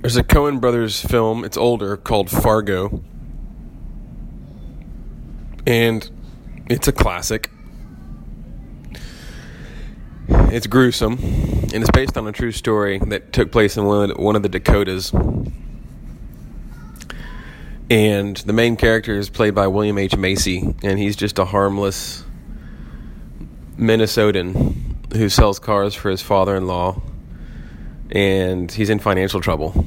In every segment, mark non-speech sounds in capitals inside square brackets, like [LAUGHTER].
There's a Coen Brothers film, it's older, called Fargo. And it's a classic. It's gruesome, and it's based on a true story that took place in one of the, one of the Dakotas. And the main character is played by William H. Macy, and he's just a harmless Minnesotan who sells cars for his father in law, and he's in financial trouble.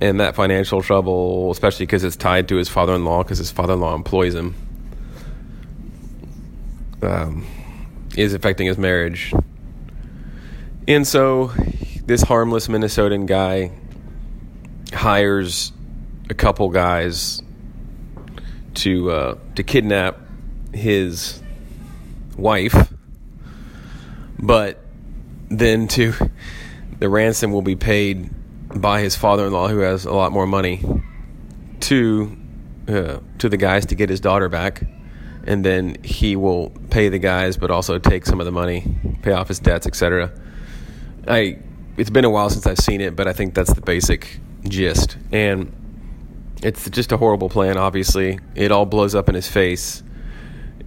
And that financial trouble, especially because it's tied to his father in law, because his father in law employs him, um, is affecting his marriage. And so, this harmless Minnesotan guy hires a couple guys to uh, to kidnap his wife, but then to the ransom will be paid by his father-in-law, who has a lot more money, to uh, to the guys to get his daughter back, and then he will pay the guys, but also take some of the money, pay off his debts, etc. I it's been a while since I've seen it, but I think that's the basic gist, and it's just a horrible plan. Obviously, it all blows up in his face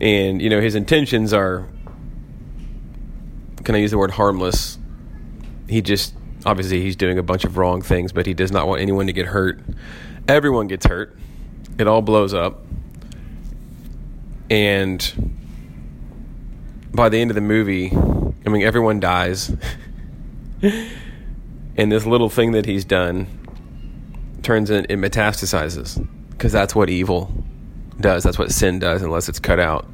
and you know his intentions are can i use the word harmless? He just obviously he's doing a bunch of wrong things but he does not want anyone to get hurt. Everyone gets hurt. It all blows up. And by the end of the movie i mean everyone dies. [LAUGHS] And this little thing that he's done turns in it metastasizes because that's what evil does. That's what sin does, unless it's cut out.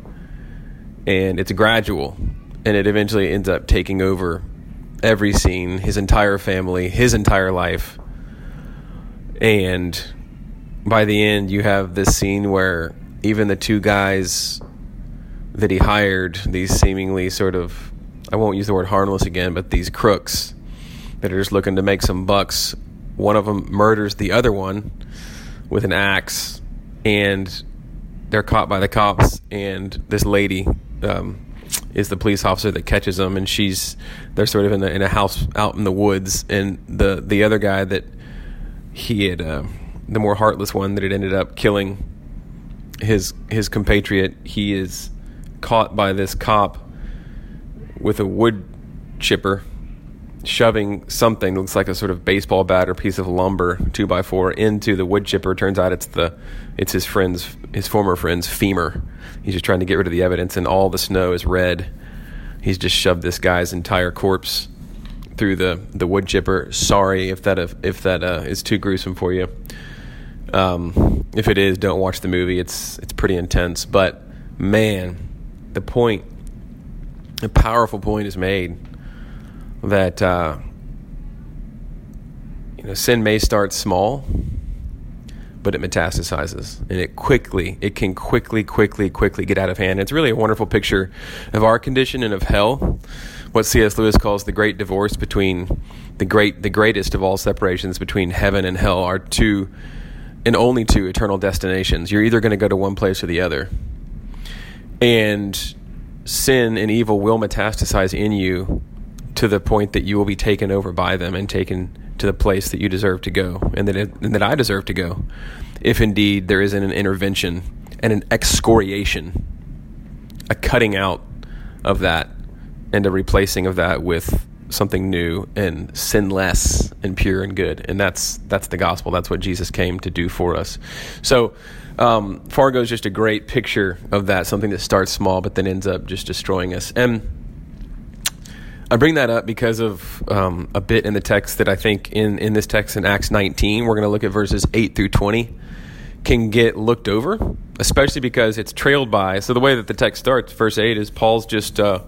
And it's gradual, and it eventually ends up taking over every scene, his entire family, his entire life. And by the end, you have this scene where even the two guys that he hired, these seemingly sort of, I won't use the word harmless again, but these crooks that are just looking to make some bucks, one of them murders the other one with an axe. And they're caught by the cops, and this lady um, is the police officer that catches them, and she's they're sort of in a, in a house out in the woods, and the the other guy that he had uh, the more heartless one that had ended up killing his his compatriot, he is caught by this cop with a wood chipper shoving something looks like a sort of baseball bat or piece of lumber two by four into the wood chipper. Turns out it's the it's his friend's his former friend's femur. He's just trying to get rid of the evidence and all the snow is red. He's just shoved this guy's entire corpse through the the wood chipper. Sorry if that if that uh, is too gruesome for you. Um, if it is don't watch the movie. It's it's pretty intense. But man the point a powerful point is made that uh, you know sin may start small, but it metastasizes, and it quickly it can quickly, quickly, quickly get out of hand. It's really a wonderful picture of our condition and of hell. What C.S. Lewis calls the great divorce between the great the greatest of all separations between heaven and hell are two and only two eternal destinations. You're either going to go to one place or the other. And sin and evil will metastasize in you to the point that you will be taken over by them and taken to the place that you deserve to go and that, it, and that I deserve to go. If indeed there isn't an intervention and an excoriation, a cutting out of that and a replacing of that with something new and sinless and pure and good. And that's that's the gospel. That's what Jesus came to do for us. So um, Fargo is just a great picture of that, something that starts small but then ends up just destroying us. And I bring that up because of um, a bit in the text that I think in, in this text in Acts 19, we're going to look at verses 8 through 20, can get looked over, especially because it's trailed by. So the way that the text starts, verse 8, is Paul's just, uh,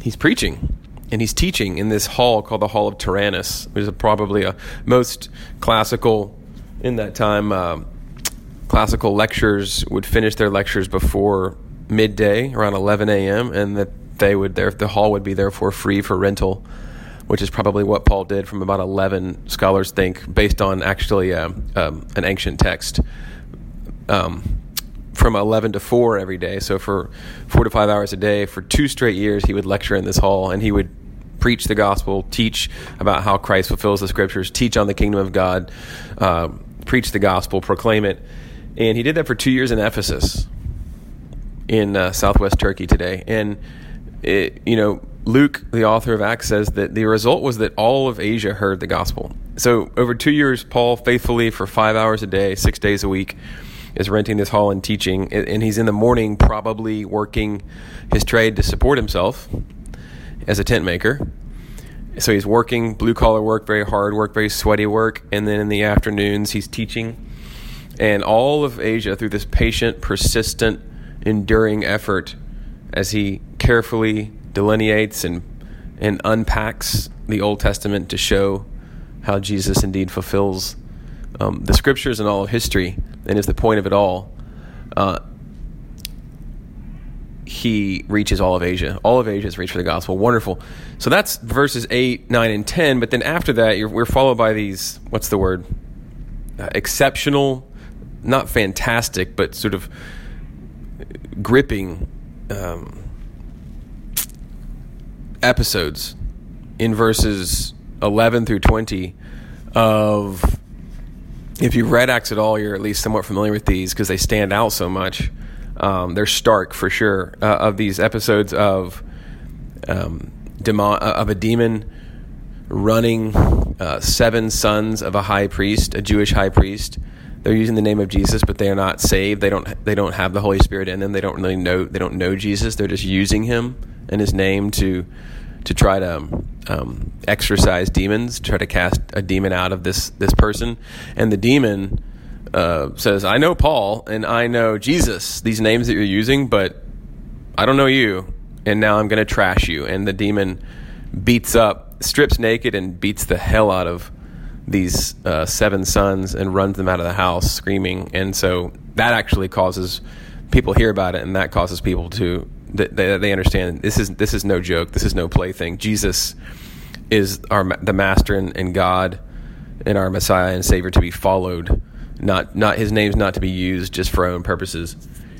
he's preaching and he's teaching in this hall called the Hall of Tyrannus, which is probably a most classical, in that time, uh, classical lectures would finish their lectures before midday, around 11 a.m., and that they would there the hall would be therefore free for rental, which is probably what Paul did from about eleven scholars think based on actually um, um, an ancient text. Um, from 11 to 4 every day. So for four to five hours a day, for two straight years, he would lecture in this hall and he would preach the gospel, teach about how Christ fulfills the scriptures, teach on the kingdom of God, uh, preach the gospel, proclaim it. And he did that for two years in Ephesus, in uh, southwest Turkey today. And, it, you know, Luke, the author of Acts, says that the result was that all of Asia heard the gospel. So, over two years, Paul faithfully, for five hours a day, six days a week, is renting this hall and teaching. And he's in the morning, probably working his trade to support himself as a tent maker. So he's working blue collar work, very hard work, very sweaty work. And then in the afternoons, he's teaching. And all of Asia, through this patient, persistent, enduring effort, as he carefully delineates and, and unpacks the Old Testament to show how Jesus indeed fulfills um, the scriptures and all of history and is the point of it all. Uh, he reaches all of Asia. All of Asia is reached for the gospel. Wonderful. So that's verses 8, 9, and 10. But then after that, we're followed by these what's the word? Uh, exceptional, not fantastic, but sort of gripping um, episodes in verses 11 through 20 of. If you've read Acts at all, you're at least somewhat familiar with these because they stand out so much. Um, they're stark for sure uh, of these episodes of um, demon, uh, of a demon running uh, seven sons of a high priest, a Jewish high priest. They're using the name of Jesus, but they are not saved. They don't. They don't have the Holy Spirit in them. They don't really know. They don't know Jesus. They're just using him and his name to to try to um, exorcise demons, try to cast a demon out of this this person, and the demon uh, says, I know Paul and I know Jesus, these names that you're using, but I don't know you. And now I'm going to trash you. And the demon beats up, strips naked, and beats the hell out of these uh, seven sons and runs them out of the house screaming. And so that actually causes people hear about it, and that causes people to they, they understand this is this is no joke. This is no plaything. Jesus is our the master and, and God and our Messiah and Savior to be followed not not his name's not to be used just for our own purposes.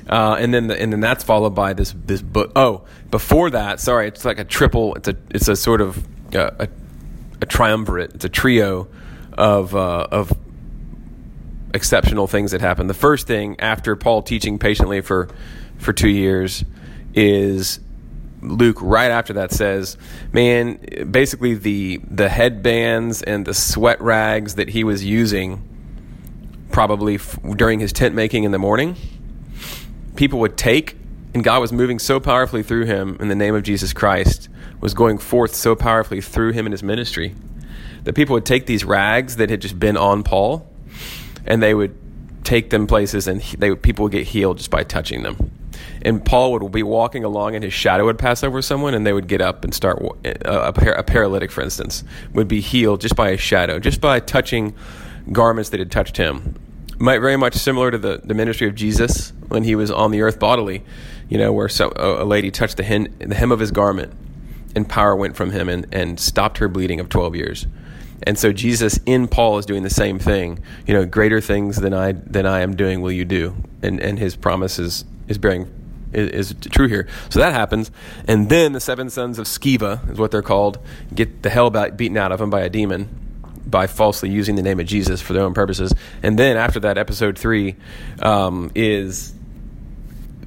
Uh, and then the, and then that's followed by this this book. Oh, before that, sorry, it's like a triple. It's a it's a sort of uh, a, a triumvirate. It's a trio of uh, of exceptional things that happen. The first thing after Paul teaching patiently for for two years is Luke right after that says, "Man, basically the the headbands and the sweat rags that he was using." probably f- during his tent making in the morning, people would take, and God was moving so powerfully through him in the name of Jesus Christ, was going forth so powerfully through him in his ministry, that people would take these rags that had just been on Paul, and they would take them places, and they people would get healed just by touching them. And Paul would be walking along, and his shadow would pass over someone, and they would get up and start. Uh, a, a, a paralytic, for instance, would be healed just by a shadow, just by touching garments that had touched him might very much similar to the, the ministry of Jesus when he was on the earth bodily, you know, where so, a, a lady touched the, hem, the hem of his garment and power went from him and, and stopped her bleeding of 12 years. And so Jesus in Paul is doing the same thing. You know, greater things than I than I am doing will you do. And and his promise is, bearing is, is true here. So that happens. And then the seven sons of Sceva is what they're called, get the hell beaten out of them by a demon by falsely using the name of Jesus for their own purposes. And then after that, episode three um, is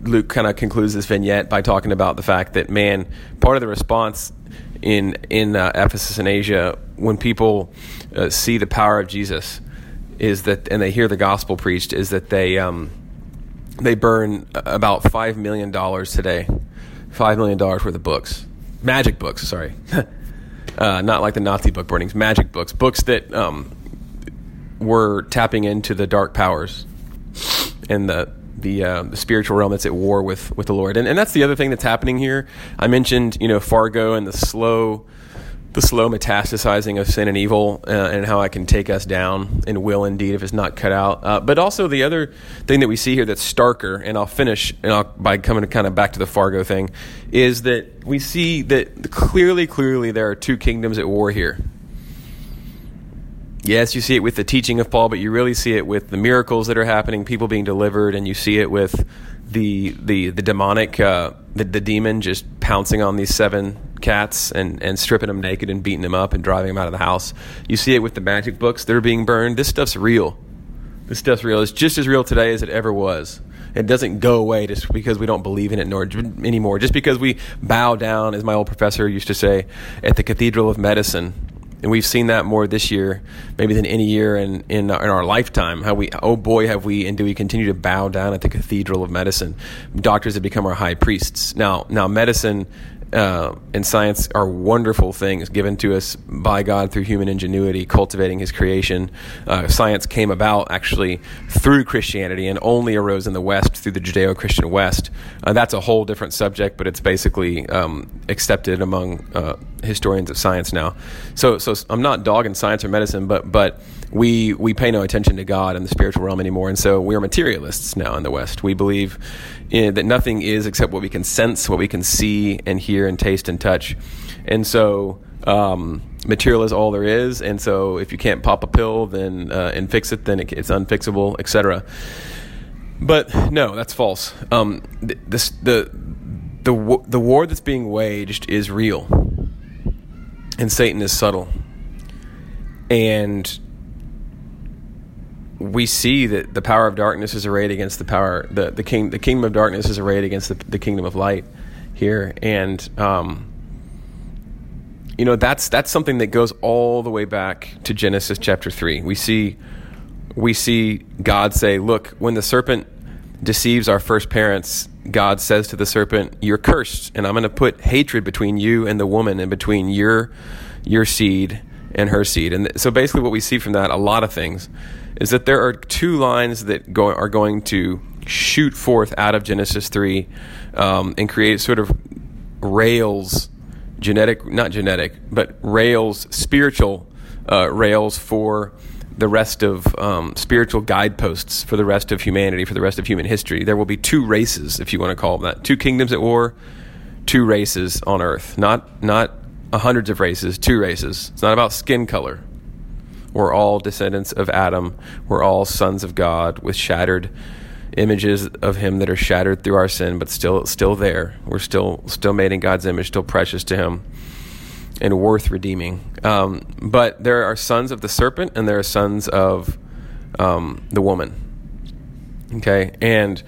Luke kind of concludes this vignette by talking about the fact that man, part of the response in in uh, Ephesus and Asia when people uh, see the power of Jesus is that, and they hear the gospel preached, is that they um, they burn about five million dollars today, five million dollars worth of books, magic books. Sorry. [LAUGHS] uh, not like the Nazi book burnings, magic books, books that um, were tapping into the dark powers and the the, uh, the spiritual realm that's at war with with the Lord. And, and that's the other thing that's happening here. I mentioned you know Fargo and the slow the slow metastasizing of sin and evil uh, and how it can take us down and will indeed if it's not cut out. Uh, but also the other thing that we see here that's starker, and I'll finish and I'll, by coming kind of back to the Fargo thing, is that we see that clearly, clearly there are two kingdoms at war here. Yes, you see it with the teaching of Paul, but you really see it with the miracles that are happening, people being delivered, and you see it with the the the demonic uh, the, the demon just pouncing on these seven cats and, and stripping them naked and beating them up and driving them out of the house. You see it with the magic books that are being burned. This stuff's real. This stuff's real. It's just as real today as it ever was. It doesn't go away just because we don't believe in it nor anymore. Just because we bow down, as my old professor used to say, at the Cathedral of Medicine and we've seen that more this year, maybe than any year in in, in our lifetime. How we, oh boy, have we, and do we continue to bow down at the cathedral of medicine? Doctors have become our high priests. Now, now medicine uh, and science are wonderful things given to us by God through human ingenuity, cultivating His creation. Uh, science came about actually through Christianity and only arose in the West through the Judeo Christian West. Uh, that's a whole different subject, but it's basically um, accepted among uh, historians of science now. So, so I'm not dogging science or medicine, but but we we pay no attention to God in the spiritual realm anymore, and so we are materialists now in the West. We believe in, that nothing is except what we can sense, what we can see and hear and taste and touch, and so. Um, material is all there is, and so if you can't pop a pill, then uh, and fix it, then it, it's unfixable, etc. But no, that's false. Um, this, the the the war that's being waged is real, and Satan is subtle, and we see that the power of darkness is arrayed against the power the the king the kingdom of darkness is arrayed against the, the kingdom of light here. And um, you know that's that's something that goes all the way back to Genesis chapter 3 we see we see God say look when the serpent deceives our first parents God says to the serpent you're cursed and I'm going to put hatred between you and the woman and between your your seed and her seed and so basically what we see from that a lot of things is that there are two lines that go, are going to shoot forth out of Genesis 3 um, and create sort of rails, genetic, not genetic, but rails, spiritual uh, rails for the rest of um, spiritual guideposts for the rest of humanity, for the rest of human history. There will be two races, if you want to call them that, two kingdoms at war, two races on earth. Not, not hundreds of races, two races. It's not about skin color. We're all descendants of Adam. We're all sons of God with shattered images of him that are shattered through our sin, but still still there. We're still still made in God's image, still precious to him and worth redeeming. Um, but there are sons of the serpent and there are sons of um, the woman. Okay? And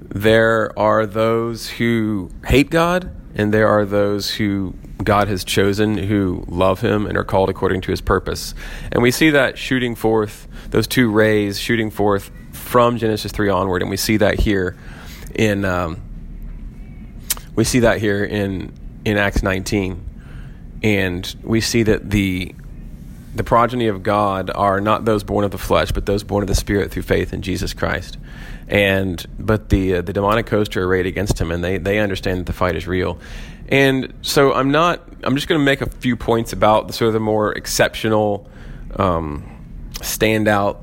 there are those who hate God and there are those who God has chosen who love him and are called according to his purpose. And we see that shooting forth, those two rays shooting forth from Genesis 3 onward. And we see that here in, um, we see that here in, in Acts 19. And we see that the, the progeny of God are not those born of the flesh, but those born of the Spirit through faith in Jesus Christ. And but the uh, the demonic hosts are arrayed against him, and they they understand that the fight is real. And so I'm not. I'm just going to make a few points about the sort of the more exceptional, um, standout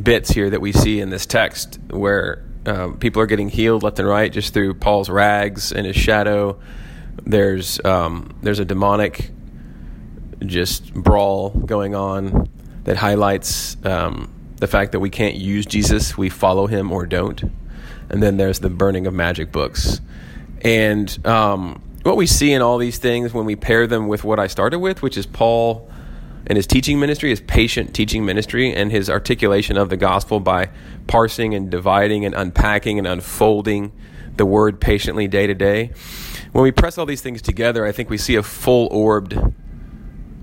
bits here that we see in this text, where um, people are getting healed left and right just through Paul's rags and his shadow. There's um, there's a demonic just brawl going on that highlights um, the fact that we can't use Jesus, we follow him or don't. And then there's the burning of magic books and um, what we see in all these things when we pair them with what I started with, which is Paul and his teaching ministry, his patient teaching ministry, and his articulation of the gospel by parsing and dividing and unpacking and unfolding the word patiently day to day. When we press all these things together, I think we see a full orbed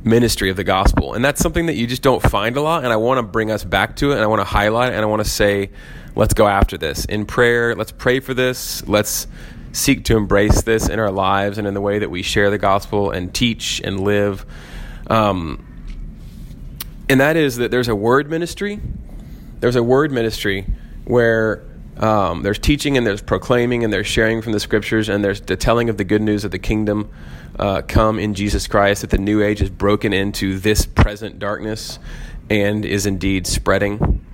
ministry of the gospel. And that's something that you just don't find a lot. And I want to bring us back to it and I want to highlight it and I want to say, let's go after this in prayer. Let's pray for this. Let's seek to embrace this in our lives and in the way that we share the gospel and teach and live. Um, and that is that there's a word ministry. There's a word ministry where um, there's teaching and there's proclaiming and there's sharing from the scriptures and there's the telling of the good news of the kingdom uh, come in Jesus Christ, that the new age is broken into this present darkness and is indeed spreading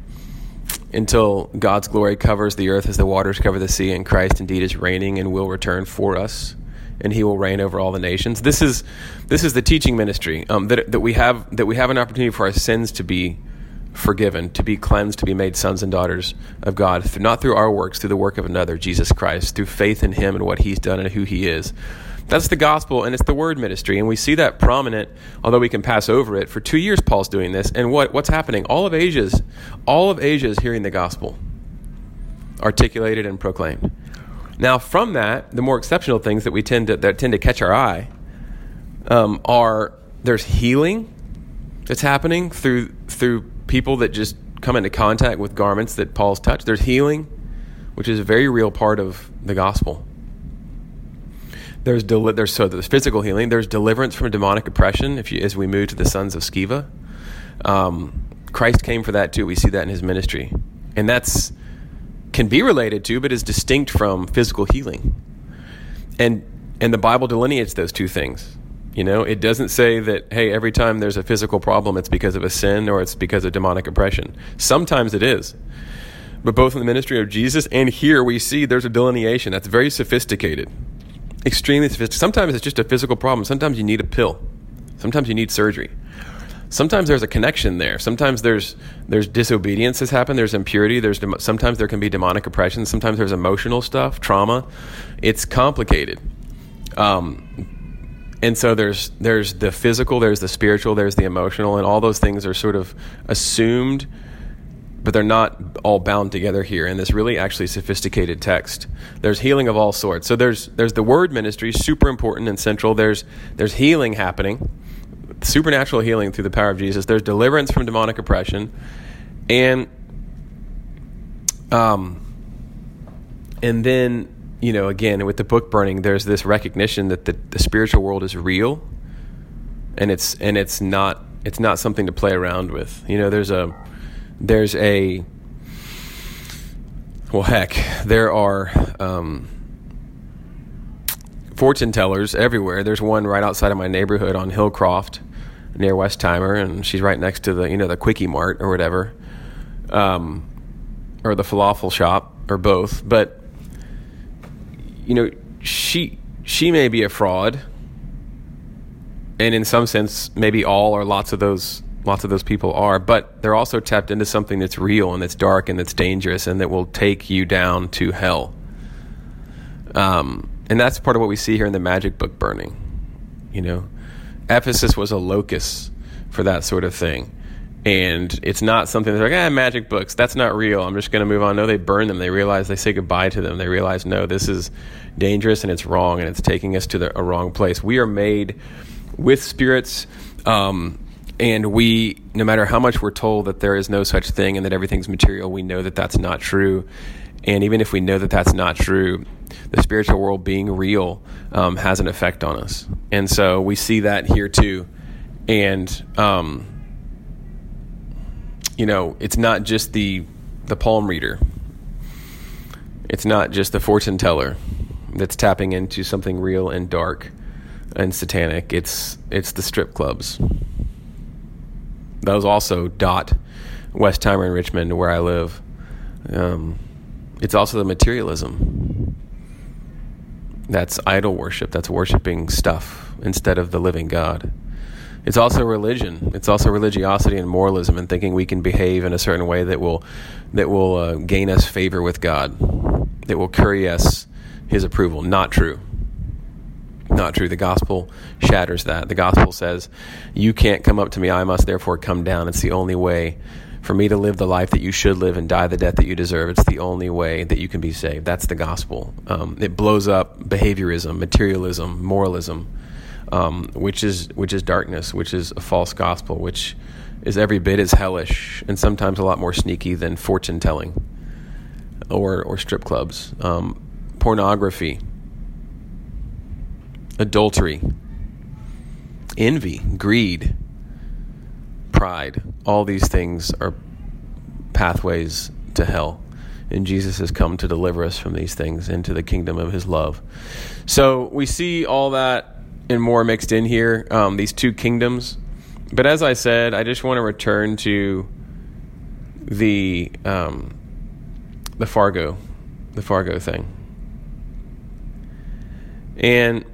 until God's glory covers the earth as the waters cover the sea, and Christ indeed is reigning and will return for us, and He will reign over all the nations. This is this is the teaching ministry um, that that we have that we have an opportunity for our sins to be forgiven, to be cleansed, to be made sons and daughters of God, not through our works, through the work of another, Jesus Christ, through faith in Him and what He's done and who He is. That's the gospel, and it's the word ministry, and we see that prominent. Although we can pass over it, for two years Paul's doing this, and what what's happening? All of Asia's, all of Asia is hearing the gospel, articulated and proclaimed. Now, from that, the more exceptional things that we tend to that tend to catch our eye um, are there's healing that's happening through through people that just come into contact with garments that Paul's touched. There's healing, which is a very real part of the gospel. There's deli- there's so there's physical healing. There's deliverance from demonic oppression. If you, as we move to the sons of Sceva, um, Christ came for that too. We see that in his ministry, and that's can be related to, but is distinct from physical healing. And and the Bible delineates those two things. You know, it doesn't say that hey, every time there's a physical problem, it's because of a sin or it's because of demonic oppression. Sometimes it is. But both in the ministry of Jesus and here we see there's a delineation that's very sophisticated. Extremely sophisticated. Sometimes it's just a physical problem. Sometimes you need a pill. Sometimes you need surgery sometimes there's a connection there. Sometimes there's there's disobedience has happened. There's impurity. There's sometimes there can be demonic oppression. Sometimes there's emotional stuff, trauma. It's complicated. Um, and so there's there's the physical, there's the spiritual, there's the emotional, and all those things are sort of assumed, but they're not all bound together here in this really actually sophisticated text. There's healing of all sorts. So there's there's the word ministry, super important and central. There's there's healing happening supernatural healing through the power of Jesus. There's deliverance from demonic oppression, and um, and then you know again with the book burning, there's this recognition that the, the spiritual world is real, and it's and it's not it's not something to play around with. You know, there's a there's a well, heck, there are. Um, fortune tellers everywhere. There's one right outside of my neighborhood on Hillcroft near Westheimer, and she's right next to the you know the Quickie Mart or whatever, um, or the falafel shop or both. But you know, she she may be a fraud, and in some sense, maybe all or lots of those lots of those people are. But they're also tapped into something that's real and that's dark and that's dangerous and that will take you down to hell. Um, and that's part of what we see here in the magic book burning. You know, Ephesus was a locus for that sort of thing. And it's not something that's like, ah, magic books, that's not real. I'm just going to move on. No, they burn them. They realize, they say goodbye to them. They realize, no, this is dangerous and it's wrong and it's taking us to the, a wrong place. We are made with spirits. Um, and we, no matter how much we're told that there is no such thing and that everything's material, we know that that's not true. And even if we know that that's not true, the spiritual world being real um, has an effect on us. And so we see that here too. And, um, you know, it's not just the, the palm reader, it's not just the fortune teller that's tapping into something real and dark and satanic. It's, it's the strip clubs. Those also dot Westheimer and Richmond, where I live. Um, it's also the materialism. That's idol worship. That's worshiping stuff instead of the living God. It's also religion. It's also religiosity and moralism, and thinking we can behave in a certain way that will that will uh, gain us favor with God, that will curry us His approval. Not true. Not true. The gospel shatters that. The gospel says, "You can't come up to me; I must therefore come down." It's the only way for me to live the life that you should live and die the death that you deserve. It's the only way that you can be saved. That's the gospel. Um, it blows up behaviorism, materialism, moralism, um, which is which is darkness, which is a false gospel, which is every bit as hellish and sometimes a lot more sneaky than fortune telling or or strip clubs, um, pornography, adultery, envy, greed pride. All these things are pathways to hell. And Jesus has come to deliver us from these things into the kingdom of his love. So we see all that and more mixed in here, um, these two kingdoms. But as I said, I just want to return to the um, the Fargo, the Fargo thing. And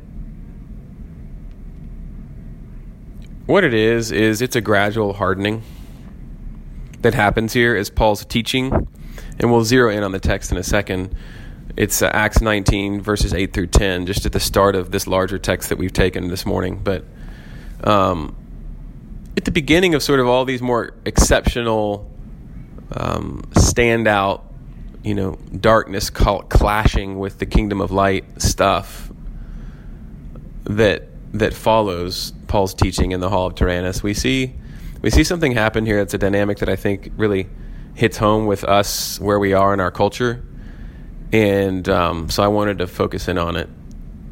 what it is is it's a gradual hardening that happens here as Paul's teaching, and we'll zero in on the text in a second. It's uh, Acts 19, verses 8 through 10, just at the start of this larger text that we've taken this morning. But um, at the beginning of sort of all these more exceptional, um, standout, you know, darkness clashing with the kingdom of light stuff that that follows Paul's teaching in the Hall of Tyrannus, we see we see something happen here. It's a dynamic that I think really hits home with us where we are in our culture, and um, so I wanted to focus in on it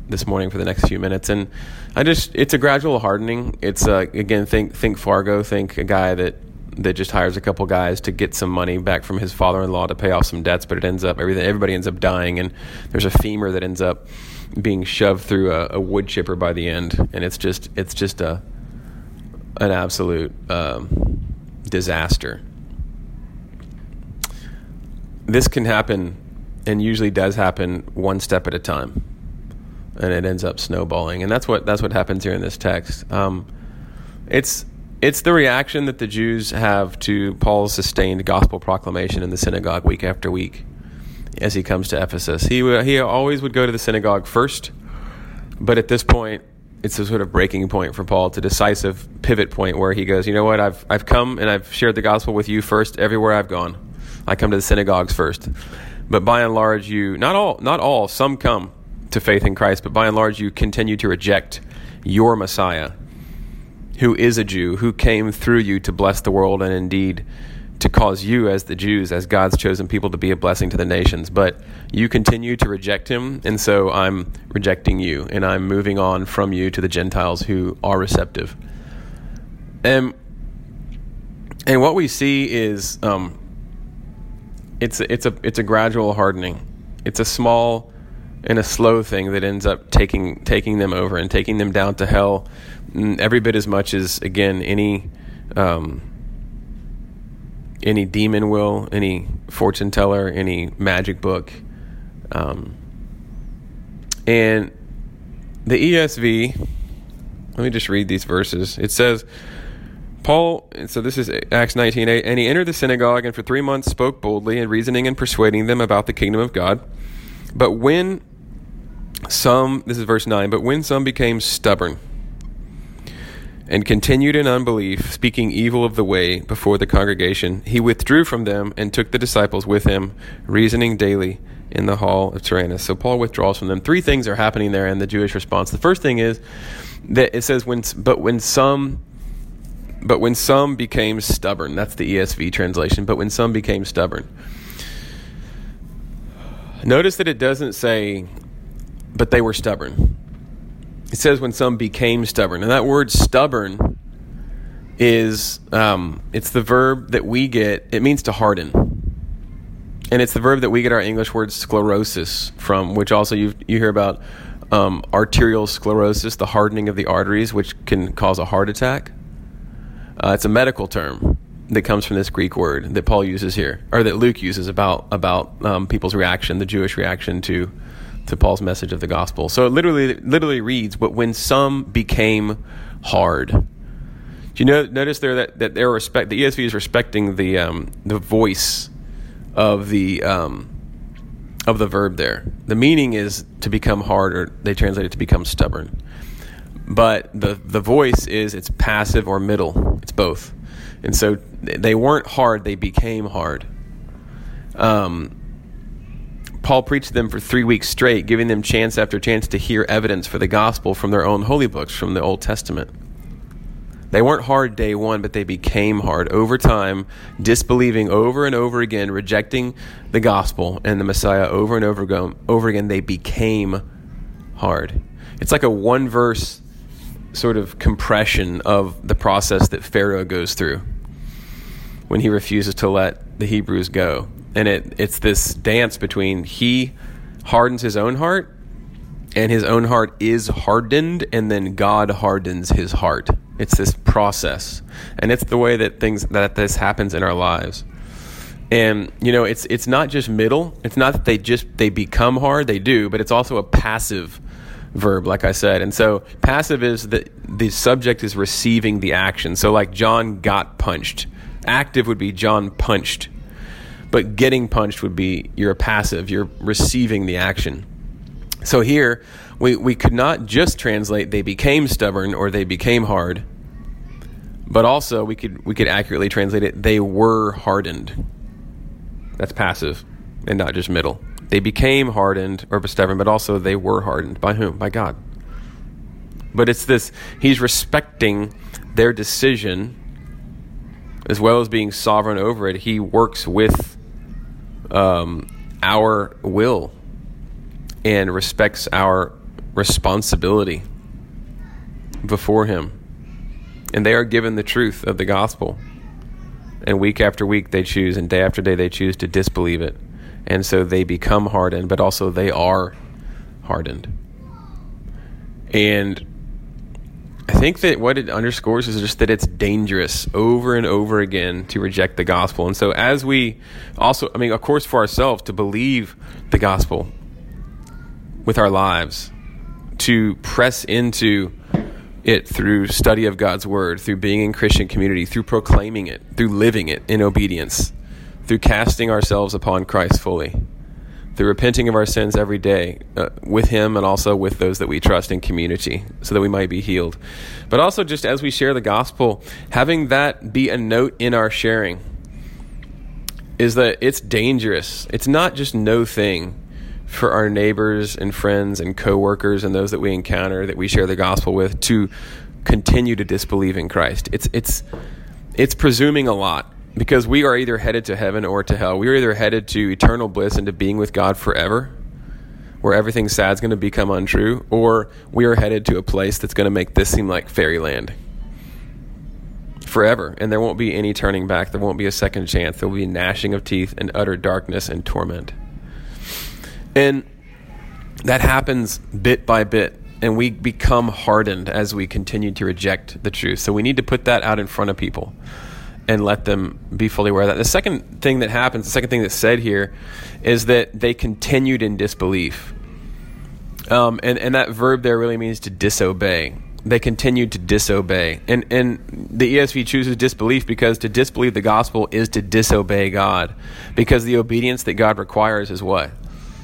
this morning for the next few minutes. And I just it's a gradual hardening. It's uh, again think think Fargo, think a guy that that just hires a couple guys to get some money back from his father-in-law to pay off some debts, but it ends up everything everybody ends up dying, and there's a femur that ends up being shoved through a, a wood chipper by the end, and it's just it's just a an absolute um, disaster. This can happen, and usually does happen one step at a time, and it ends up snowballing, and that's what that's what happens here in this text. Um, it's it's the reaction that the Jews have to Paul's sustained gospel proclamation in the synagogue week after week as he comes to Ephesus. He he always would go to the synagogue first, but at this point, it's a sort of breaking point for Paul. It's a decisive pivot point where he goes, you know what? I've I've come and I've shared the gospel with you first everywhere I've gone. I come to the synagogues first, but by and large, you not all not all some come to faith in Christ, but by and large, you continue to reject your Messiah, who is a Jew, who came through you to bless the world and indeed to cause you, as the Jews, as God's chosen people, to be a blessing to the nations. But you continue to reject him, and so I'm rejecting you, and I'm moving on from you to the Gentiles who are receptive. And and what we see is um, it's it's a it's a gradual hardening. It's a small and a slow thing that ends up taking taking them over and taking them down to hell every bit as much as again any um, any demon will, any fortune teller, any magic book. Um, and the ESV, let me just read these verses. It says, Paul, so this is Acts 19:8, and he entered the synagogue and for three months spoke boldly and reasoning and persuading them about the kingdom of God. But when some, this is verse 9, but when some became stubborn, and continued in unbelief, speaking evil of the way before the congregation, he withdrew from them and took the disciples with him, reasoning daily in the hall of Tyrannus. So Paul withdraws from them. Three things are happening there in the Jewish response. The first thing is that it says when but when some but when some became stubborn. That's the ESV translation. But when some became stubborn. Notice that it doesn't say but they were stubborn it says when some became stubborn. And that word stubborn is um, it's the verb that we get, it means to harden. And it's the verb that we get our English word sclerosis from, which also you you hear about um, arterial sclerosis, the hardening of the arteries, which can cause a heart attack. Uh, it's a medical term that comes from this Greek word that Paul uses here, or that Luke uses about about um, people's reaction, the Jewish reaction to to Paul's message of the gospel. So it literally literally reads, "But when some became hard." Do you know, notice there that, that they're respect the ESV is respecting the um, the voice of the um, of the verb there. The meaning is to become hard, or they translate it to become stubborn. But the the voice is it's passive or middle. It's both, and so they weren't hard; they became hard. Um, Paul preached to them for three weeks straight, giving them chance after chance to hear evidence for the gospel from their own holy books, from the Old Testament. They weren't hard day one, but they became hard over time, disbelieving over and over again, rejecting the gospel and the Messiah over and over, go, over again. They became hard. It's like a one verse sort of compression of the process that Pharaoh goes through when he refuses to let the Hebrews go and it it's this dance between he hardens his own heart and his own heart is hardened and then God hardens his heart. It's this process. And it's the way that things that this happens in our lives. And you know, it's it's not just middle. It's not that they just they become hard, they do, but it's also a passive verb like I said. And so passive is that the subject is receiving the action. So like John got punched. Active would be John punched but getting punched would be you're passive, you're receiving the action. So here, we, we could not just translate they became stubborn or they became hard, but also we could we could accurately translate it they were hardened. That's passive and not just middle. They became hardened or stubborn, but also they were hardened. By whom? By God. But it's this, he's respecting their decision as well as being sovereign over it. He works with um, our will and respects our responsibility before him. And they are given the truth of the gospel. And week after week they choose, and day after day they choose to disbelieve it. And so they become hardened, but also they are hardened. And I think that what it underscores is just that it's dangerous over and over again to reject the gospel. And so, as we also, I mean, of course, for ourselves to believe the gospel with our lives, to press into it through study of God's word, through being in Christian community, through proclaiming it, through living it in obedience, through casting ourselves upon Christ fully, through repenting of our sins every day uh, with Him and also with those that we trust in community so that we might be healed. But also, just as we share the gospel, having that be a note in our sharing is that it's dangerous. It's not just no thing for our neighbors and friends and coworkers and those that we encounter that we share the gospel with to continue to disbelieve in Christ. It's it's it's presuming a lot because we are either headed to heaven or to hell. We are either headed to eternal bliss and to being with God forever, where everything sad is going to become untrue, or we are headed to a place that's going to make this seem like fairyland forever, and there won't be any turning back. There won't be a second chance. There will be gnashing of teeth and utter darkness and torment. And that happens bit by bit. And we become hardened as we continue to reject the truth. So we need to put that out in front of people and let them be fully aware of that. The second thing that happens, the second thing that's said here, is that they continued in disbelief. Um, and, and that verb there really means to disobey. They continued to disobey. And, and the ESV chooses disbelief because to disbelieve the gospel is to disobey God. Because the obedience that God requires is what?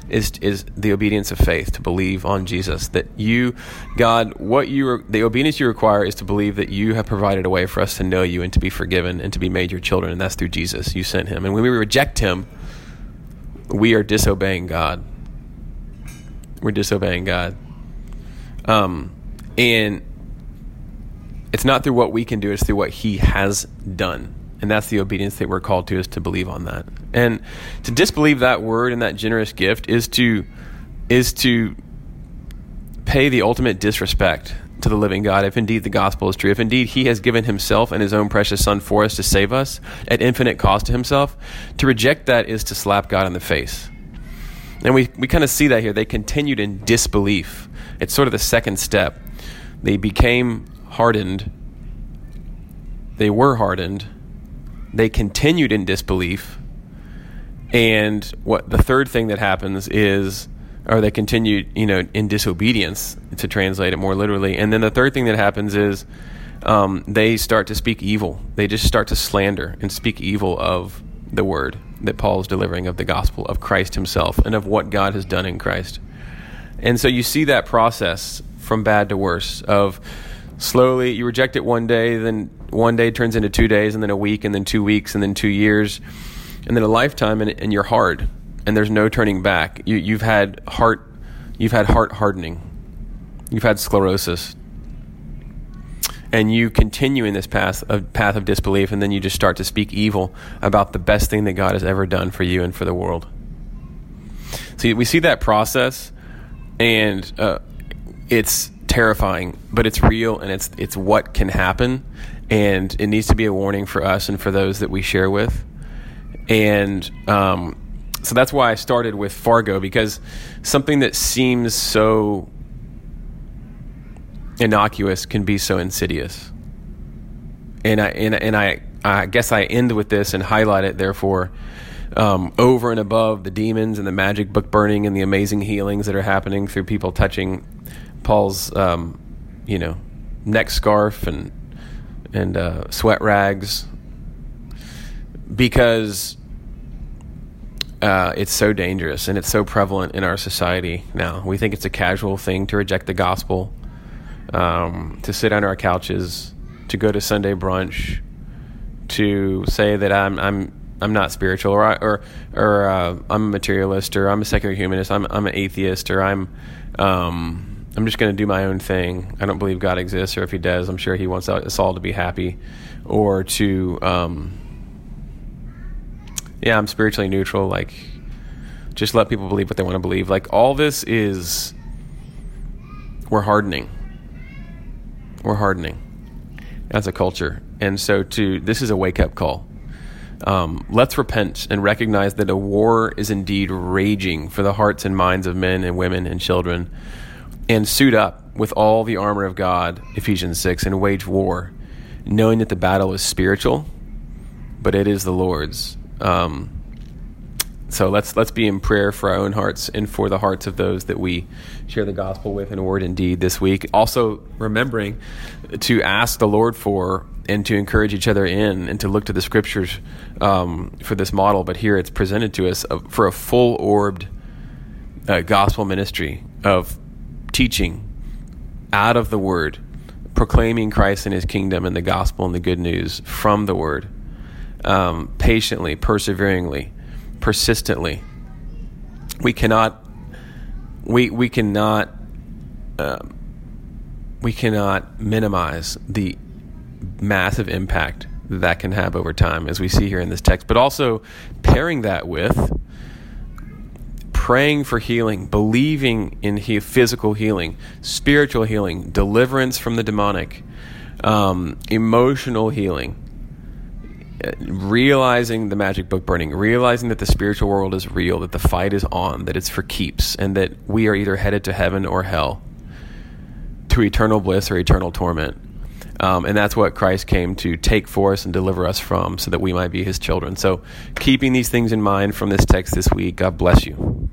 Is is the obedience of faith to believe on Jesus that you God what you are, the obedience you require is to believe that you have provided a way for us to know you and to be forgiven and to be made your children and that's through Jesus you sent him. And when we reject him we are disobeying God. We're disobeying God. Um and it's not through what we can do it's through what he has done and that's the obedience that we're called to is to believe on that. And to disbelieve that word and that generous gift is to is to pay the ultimate disrespect to the living God if indeed the gospel is true. If indeed he has given himself and his own precious son for us to save us at infinite cost to himself, to reject that is to slap God in the face. And we, we kind of see that here. They continued in disbelief. It's sort of the second step. They became hardened. They were hardened they continued in disbelief. And what the third thing that happens is, or they continued, you know, in disobedience, to translate it more literally. And then the third thing that happens is um, they start to speak evil. They just start to slander and speak evil of the word that Paul is delivering of the gospel of Christ himself and of what God has done in Christ. And so you see that process from bad to worse of slowly you reject it one day then one day turns into two days and then a week and then two weeks and then two years and then a lifetime and, and you're hard and there's no turning back. You, you've had heart you've had heart hardening. You've had sclerosis. And you continue in this path of path of disbelief and then you just start to speak evil about the best thing that God has ever done for you and for the world. See we see that process and uh, it's terrifying, but it's real and it's it's what can happen, and it needs to be a warning for us and for those that we share with, and um, so that's why I started with Fargo because something that seems so innocuous can be so insidious, and I and, and I I guess I end with this and highlight it therefore. Um, over and above the demons and the magic book burning and the amazing healings that are happening through people touching Paul's, um, you know, neck scarf and and uh, sweat rags, because uh, it's so dangerous and it's so prevalent in our society now. We think it's a casual thing to reject the gospel, um, to sit on our couches, to go to Sunday brunch, to say that I'm I'm I'm not spiritual, or I, or or uh, I'm a materialist, or I'm a secular humanist, I'm I'm an atheist, or I'm um, I'm just going to do my own thing. I don't believe God exists, or if He does, I'm sure He wants us all to be happy, or to um, yeah, I'm spiritually neutral. Like, just let people believe what they want to believe. Like, all this is we're hardening. We're hardening as a culture, and so to this is a wake up call um, let's repent and recognize that a war is indeed raging for the hearts and minds of men and women and children, and suit up with all the armor of God, Ephesians 6, and wage war, knowing that the battle is spiritual, but it is the Lord's. Um, so let's let's be in prayer for our own hearts and for the hearts of those that we share the gospel with in word and deed this week. Also remembering to ask the Lord for and to encourage each other in and to look to the scriptures um, for this model. But here it's presented to us for a full orbed uh, gospel ministry of teaching out of the word, proclaiming Christ and his kingdom and the gospel and the good news from the word, um, patiently, perseveringly persistently. We cannot, we, we cannot, um, we cannot minimize the massive impact that can have over time, as we see here in this text, but also pairing that with praying for healing, believing in he- physical healing, spiritual healing, deliverance from the demonic, um, emotional healing realizing the magic book burning, realizing that the spiritual world is real, that the fight is on, that it's for keeps, and that we are either headed to heaven or hell, to eternal bliss or eternal torment. Um, and that's what Christ came to take for us and deliver us from so that we might be his children. So, keeping these things in mind from this text this week, God bless you.